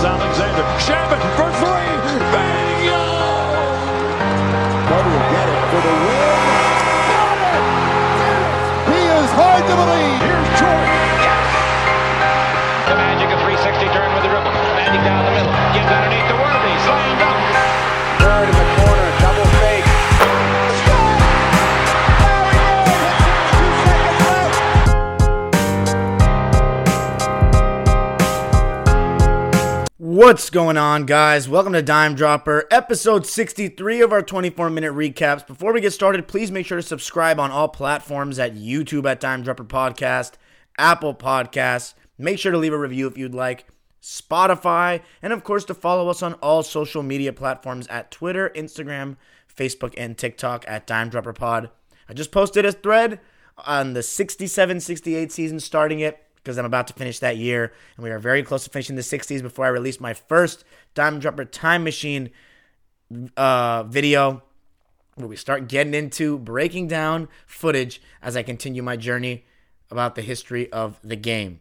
is What's going on, guys? Welcome to Dime Dropper, episode 63 of our 24 minute recaps. Before we get started, please make sure to subscribe on all platforms at YouTube at Dime Dropper Podcast, Apple Podcasts. Make sure to leave a review if you'd like, Spotify, and of course to follow us on all social media platforms at Twitter, Instagram, Facebook, and TikTok at Dime Dropper Pod. I just posted a thread on the 67 68 season, starting it because I'm about to finish that year, and we are very close to finishing the 60s before I release my first Diamond Dropper Time Machine uh, video, where we start getting into breaking down footage as I continue my journey about the history of the game.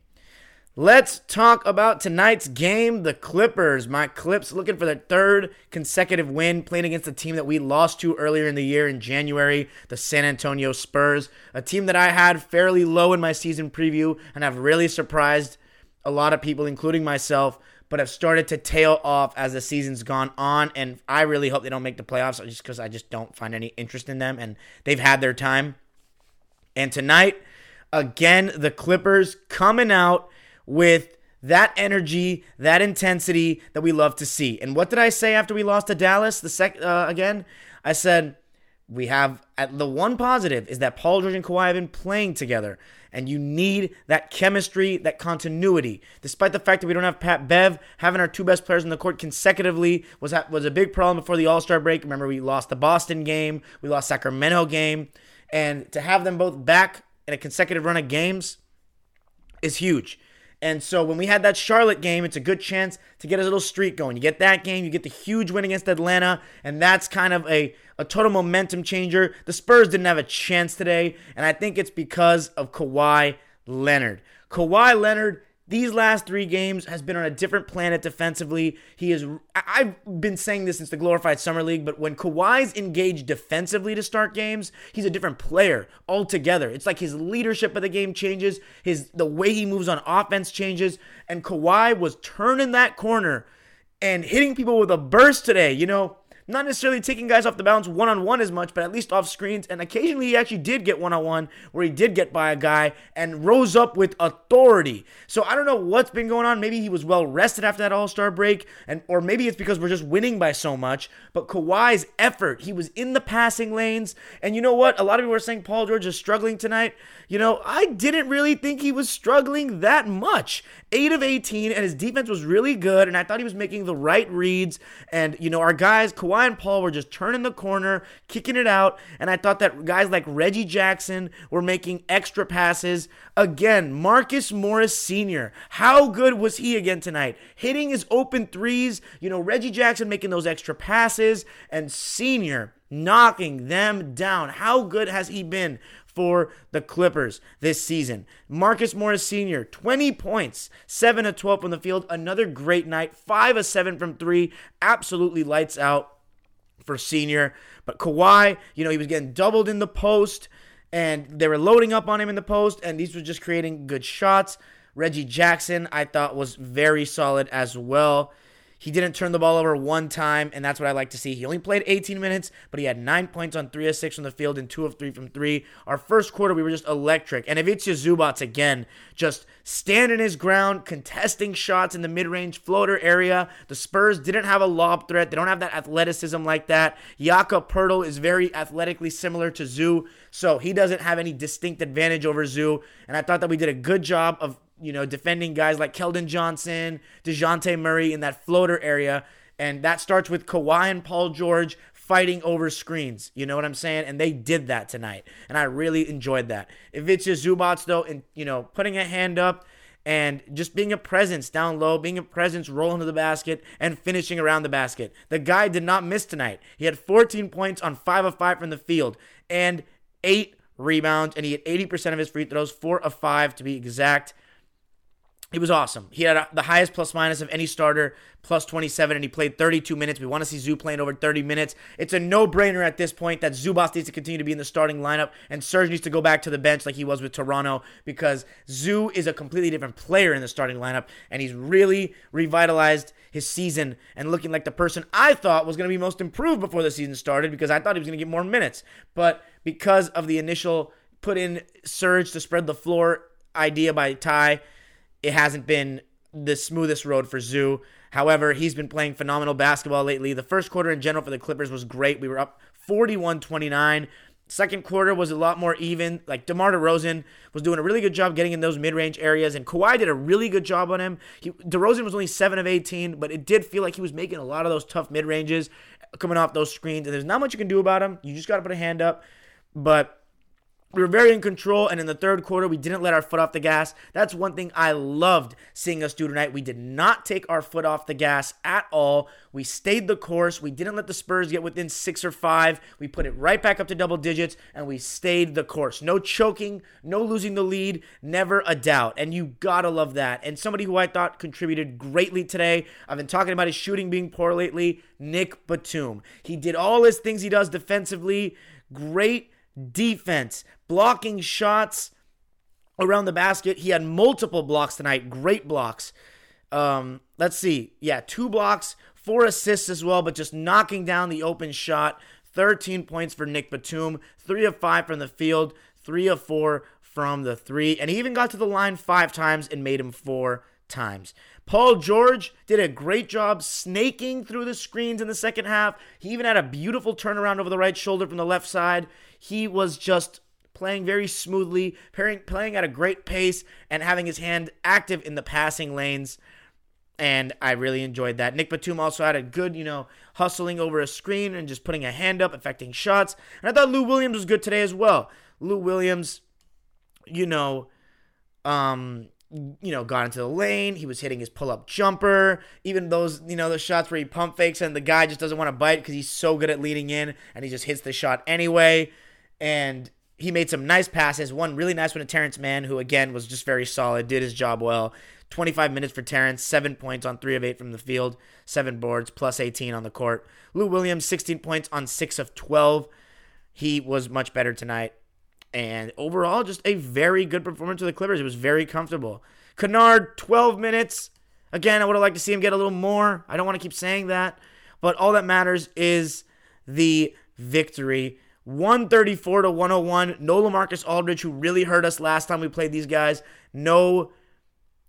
Let's talk about tonight's game. The Clippers, my Clips, looking for their third consecutive win, playing against a team that we lost to earlier in the year in January, the San Antonio Spurs, a team that I had fairly low in my season preview and have really surprised a lot of people, including myself, but have started to tail off as the season's gone on. And I really hope they don't make the playoffs just because I just don't find any interest in them and they've had their time. And tonight, again, the Clippers coming out with that energy, that intensity that we love to see. And what did I say after we lost to Dallas? The sec uh, again, I said we have the one positive is that Paul George and Kawhi have been playing together, and you need that chemistry, that continuity. Despite the fact that we don't have Pat Bev, having our two best players on the court consecutively was was a big problem before the All Star break. Remember, we lost the Boston game, we lost Sacramento game, and to have them both back in a consecutive run of games is huge. And so when we had that Charlotte game, it's a good chance to get a little streak going. You get that game, you get the huge win against Atlanta, and that's kind of a, a total momentum changer. The Spurs didn't have a chance today, and I think it's because of Kawhi Leonard. Kawhi Leonard these last three games has been on a different planet defensively. He is. I've been saying this since the glorified summer league, but when Kawhi's engaged defensively to start games, he's a different player altogether. It's like his leadership of the game changes, his the way he moves on offense changes, and Kawhi was turning that corner and hitting people with a burst today. You know, not necessarily taking guys off the bounce one on one as much, but at least off screens. And occasionally he actually did get one on one where he did get by a guy and rose up with authority. So I don't know what's been going on. Maybe he was well rested after that All Star break, and or maybe it's because we're just winning by so much. But Kawhi's effort, he was in the passing lanes. And you know what? A lot of people were saying Paul George is struggling tonight. You know, I didn't really think he was struggling that much. 8 of 18, and his defense was really good, and I thought he was making the right reads. And, you know, our guys, Kawhi and Paul, were just turning the corner, kicking it out, and I thought that guys like Reggie Jackson were making extra passes. Again, Marcus Morris Sr., how good was he again tonight? Hitting his open threes, you know, Reggie Jackson making those extra passes, and Sr., knocking them down. How good has he been for the Clippers this season. Marcus Morris Sr., 20 points, 7 of 12 from the field. Another great night, 5 of 7 from 3. Absolutely lights out for Senior. But Kawhi, you know, he was getting doubled in the post, and they were loading up on him in the post, and these were just creating good shots. Reggie Jackson, I thought, was very solid as well. He didn't turn the ball over one time, and that's what I like to see. He only played 18 minutes, but he had nine points on three of six from the field and two of three from three. Our first quarter, we were just electric. And Ivica Zubac again, just standing his ground, contesting shots in the mid-range floater area. The Spurs didn't have a lob threat. They don't have that athleticism like that. Jakob Poeltl is very athletically similar to Zoo, so he doesn't have any distinct advantage over Zoo. And I thought that we did a good job of you know, defending guys like Keldon Johnson, DeJounte Murray in that floater area. And that starts with Kawhi and Paul George fighting over screens. You know what I'm saying? And they did that tonight. And I really enjoyed that. If it's just Zubac, though, and, you know, putting a hand up and just being a presence down low, being a presence rolling to the basket and finishing around the basket. The guy did not miss tonight. He had 14 points on 5 of 5 from the field and 8 rebounds, and he had 80% of his free throws, 4 of 5 to be exact. He was awesome. He had uh, the highest plus minus of any starter, plus 27, and he played 32 minutes. We want to see Zoo playing over 30 minutes. It's a no brainer at this point that Zubac needs to continue to be in the starting lineup, and Serge needs to go back to the bench like he was with Toronto because Zoo is a completely different player in the starting lineup, and he's really revitalized his season and looking like the person I thought was going to be most improved before the season started because I thought he was going to get more minutes. But because of the initial put in Serge to spread the floor idea by Ty, it hasn't been the smoothest road for Zoo. However, he's been playing phenomenal basketball lately. The first quarter in general for the Clippers was great. We were up 41 29. Second quarter was a lot more even. Like DeMar DeRozan was doing a really good job getting in those mid-range areas, and Kawhi did a really good job on him. He, DeRozan was only seven of 18, but it did feel like he was making a lot of those tough mid-ranges coming off those screens. And there's not much you can do about him. You just got to put a hand up. But we were very in control, and in the third quarter, we didn't let our foot off the gas. That's one thing I loved seeing us do tonight. We did not take our foot off the gas at all. We stayed the course. We didn't let the Spurs get within six or five. We put it right back up to double digits, and we stayed the course. No choking, no losing the lead, never a doubt. And you gotta love that. And somebody who I thought contributed greatly today, I've been talking about his shooting being poor lately, Nick Batum. He did all his things he does defensively. Great defense, blocking shots around the basket. He had multiple blocks tonight, great blocks. Um, let's see. Yeah, two blocks, four assists as well, but just knocking down the open shot. 13 points for Nick Batum, three of five from the field, three of four from the three, and he even got to the line five times and made him four times. Paul George did a great job snaking through the screens in the second half. He even had a beautiful turnaround over the right shoulder from the left side. He was just playing very smoothly, playing, playing at a great pace, and having his hand active in the passing lanes. And I really enjoyed that. Nick Batum also had a good, you know, hustling over a screen and just putting a hand up, affecting shots. And I thought Lou Williams was good today as well. Lou Williams, you know, um, you know, got into the lane. He was hitting his pull up jumper. Even those, you know, the shots where he pump fakes and the guy just doesn't want to bite because he's so good at leading in and he just hits the shot anyway. And he made some nice passes. One really nice one to Terrence Mann, who again was just very solid, did his job well. 25 minutes for Terrence, seven points on three of eight from the field, seven boards, plus 18 on the court. Lou Williams, 16 points on six of 12. He was much better tonight. And overall, just a very good performance for the Clippers. It was very comfortable. Kennard, 12 minutes. Again, I would have liked to see him get a little more. I don't want to keep saying that. But all that matters is the victory. 134 to 101. No LaMarcus Aldridge, who really hurt us last time we played these guys. No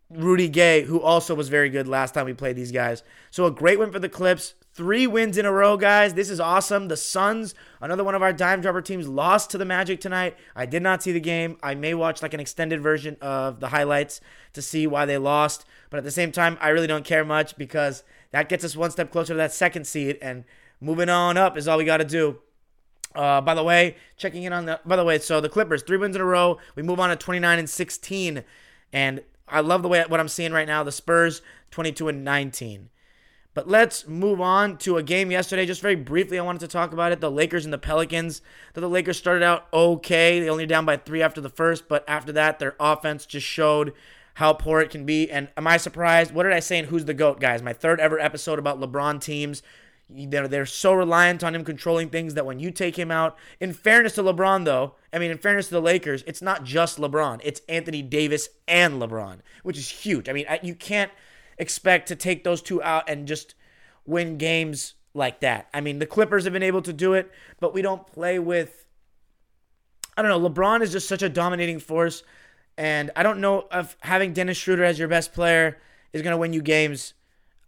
Rudy Gay, who also was very good last time we played these guys. So a great win for the Clips. Three wins in a row, guys. This is awesome. The Suns, another one of our dime dropper teams, lost to the Magic tonight. I did not see the game. I may watch like an extended version of the highlights to see why they lost. But at the same time, I really don't care much because that gets us one step closer to that second seed. And moving on up is all we got to do. Uh, by the way, checking in on the. By the way, so the Clippers, three wins in a row. We move on to 29 and 16. And I love the way what I'm seeing right now. The Spurs, 22 and 19. But let's move on to a game yesterday. Just very briefly, I wanted to talk about it. The Lakers and the Pelicans. The Lakers started out okay. They only down by three after the first, but after that, their offense just showed how poor it can be. And am I surprised? What did I say in Who's the GOAT, guys? My third ever episode about LeBron teams. They're, they're so reliant on him controlling things that when you take him out, in fairness to LeBron, though, I mean, in fairness to the Lakers, it's not just LeBron, it's Anthony Davis and LeBron, which is huge. I mean, you can't expect to take those two out and just win games like that. I mean, the Clippers have been able to do it, but we don't play with. I don't know. LeBron is just such a dominating force, and I don't know if having Dennis Schroeder as your best player is going to win you games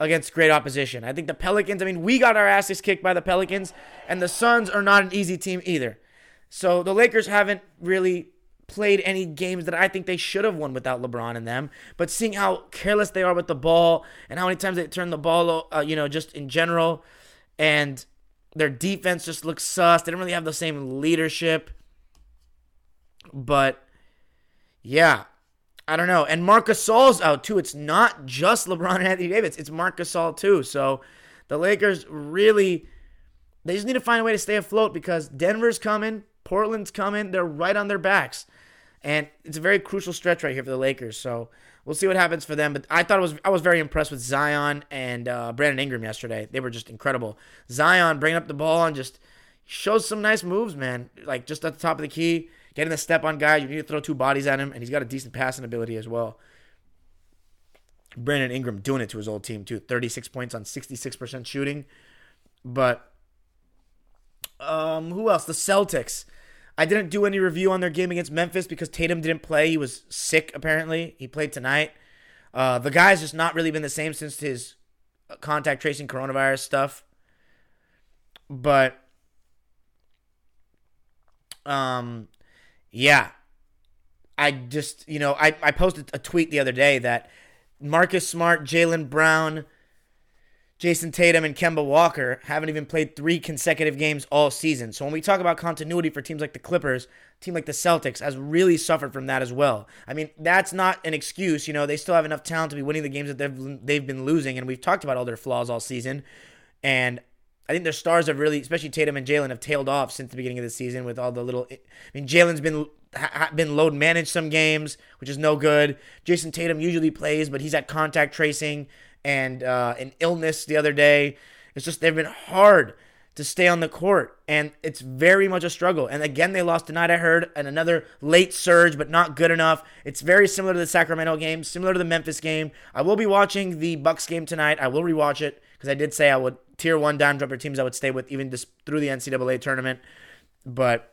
against great opposition. I think the Pelicans, I mean, we got our asses kicked by the Pelicans, and the Suns are not an easy team either. So the Lakers haven't really played any games that I think they should have won without LeBron in them. But seeing how careless they are with the ball and how many times they turn the ball, uh, you know, just in general, and their defense just looks sus. They don't really have the same leadership. But yeah, I don't know. And Marc Gasol's out too. It's not just LeBron and Anthony Davis. It's Marc Gasol too. So the Lakers really they just need to find a way to stay afloat because Denver's coming, Portland's coming. They're right on their backs. And it's a very crucial stretch right here for the Lakers. So we'll see what happens for them. But I thought it was I was very impressed with Zion and uh, Brandon Ingram yesterday. They were just incredible. Zion bringing up the ball and just shows some nice moves, man. Like just at the top of the key, getting the step on guy. You need to throw two bodies at him, and he's got a decent passing ability as well. Brandon Ingram doing it to his old team too. 36 points on 66% shooting. But um, who else? The Celtics. I didn't do any review on their game against Memphis because Tatum didn't play. He was sick apparently. He played tonight. Uh, the guy's just not really been the same since his contact tracing coronavirus stuff. But um yeah. I just, you know, I, I posted a tweet the other day that Marcus Smart, Jaylen Brown, Jayson Tatum, and Kemba Walker haven't even played three consecutive games all season. So when we talk about continuity for teams like the Clippers, team like the Celtics has really suffered from that as well. I mean, that's not an excuse. You know, they still have enough talent to be winning the games that they've they've been losing, and we've talked about all their flaws all season. And I think their stars have really, especially Tatum and Jaylen, have tailed off since the beginning of the season with all the little. I mean, Jaylen's been ha, been load managed some games, which is no good. Jayson Tatum usually plays, but he's at contact tracing and uh, an illness the other day. It's just they've been hard to stay on the court, and it's very much a struggle. And again, they lost tonight. I heard, and another late surge, but not good enough. It's very similar to the Sacramento game, similar to the Memphis game. I will be watching the Bucks game tonight. I will rewatch it because I did say I would tier one dime dropper teams I would stay with even just through the NCAA tournament. But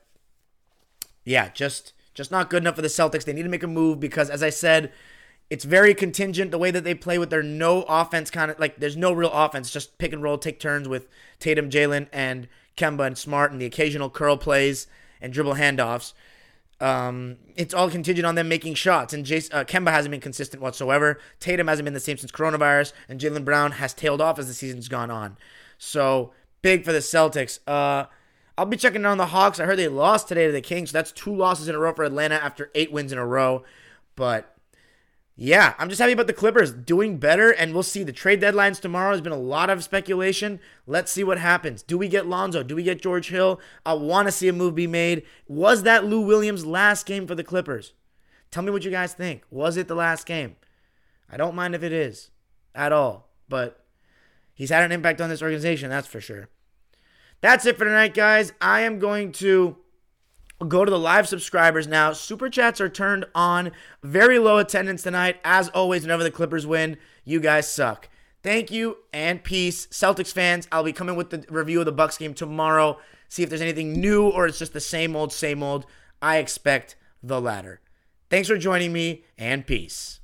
yeah, just just not good enough for the Celtics. They need to make a move because, as I said, it's very contingent the way that they play with their no offense kind of like there's no real offense, just pick and roll, take turns with Tatum, Jaylen, and Kemba and Smart, and the occasional curl plays and dribble handoffs. Um, it's all contingent on them making shots, and Jace, uh, Kemba hasn't been consistent whatsoever. Tatum hasn't been the same since coronavirus, and Jaylen Brown has tailed off as the season's gone on. So big for the Celtics. Uh, I'll be checking on the Hawks. I heard they lost today to the Kings. So that's two losses in a row for Atlanta after eight wins in a row. But yeah, I'm just happy about the Clippers doing better, and we'll see. The trade deadlines tomorrow has been a lot of speculation. Let's see what happens. Do we get Lonzo? Do we get George Hill? I want to see a move be made. Was that Lou Williams' last game for the Clippers? Tell me what you guys think. Was it the last game? I don't mind if it is at all, but he's had an impact on this organization, that's for sure. That's it for tonight, guys. I am going to go to the live subscribers now. Super chats are turned on. Very low attendance tonight. As always, whenever the Clippers win, you guys suck. Thank you and peace. Celtics fans, I'll be coming with the review of the Bucks game tomorrow. See if there's anything new or it's just the same old, same old. I expect the latter. Thanks for joining me and peace.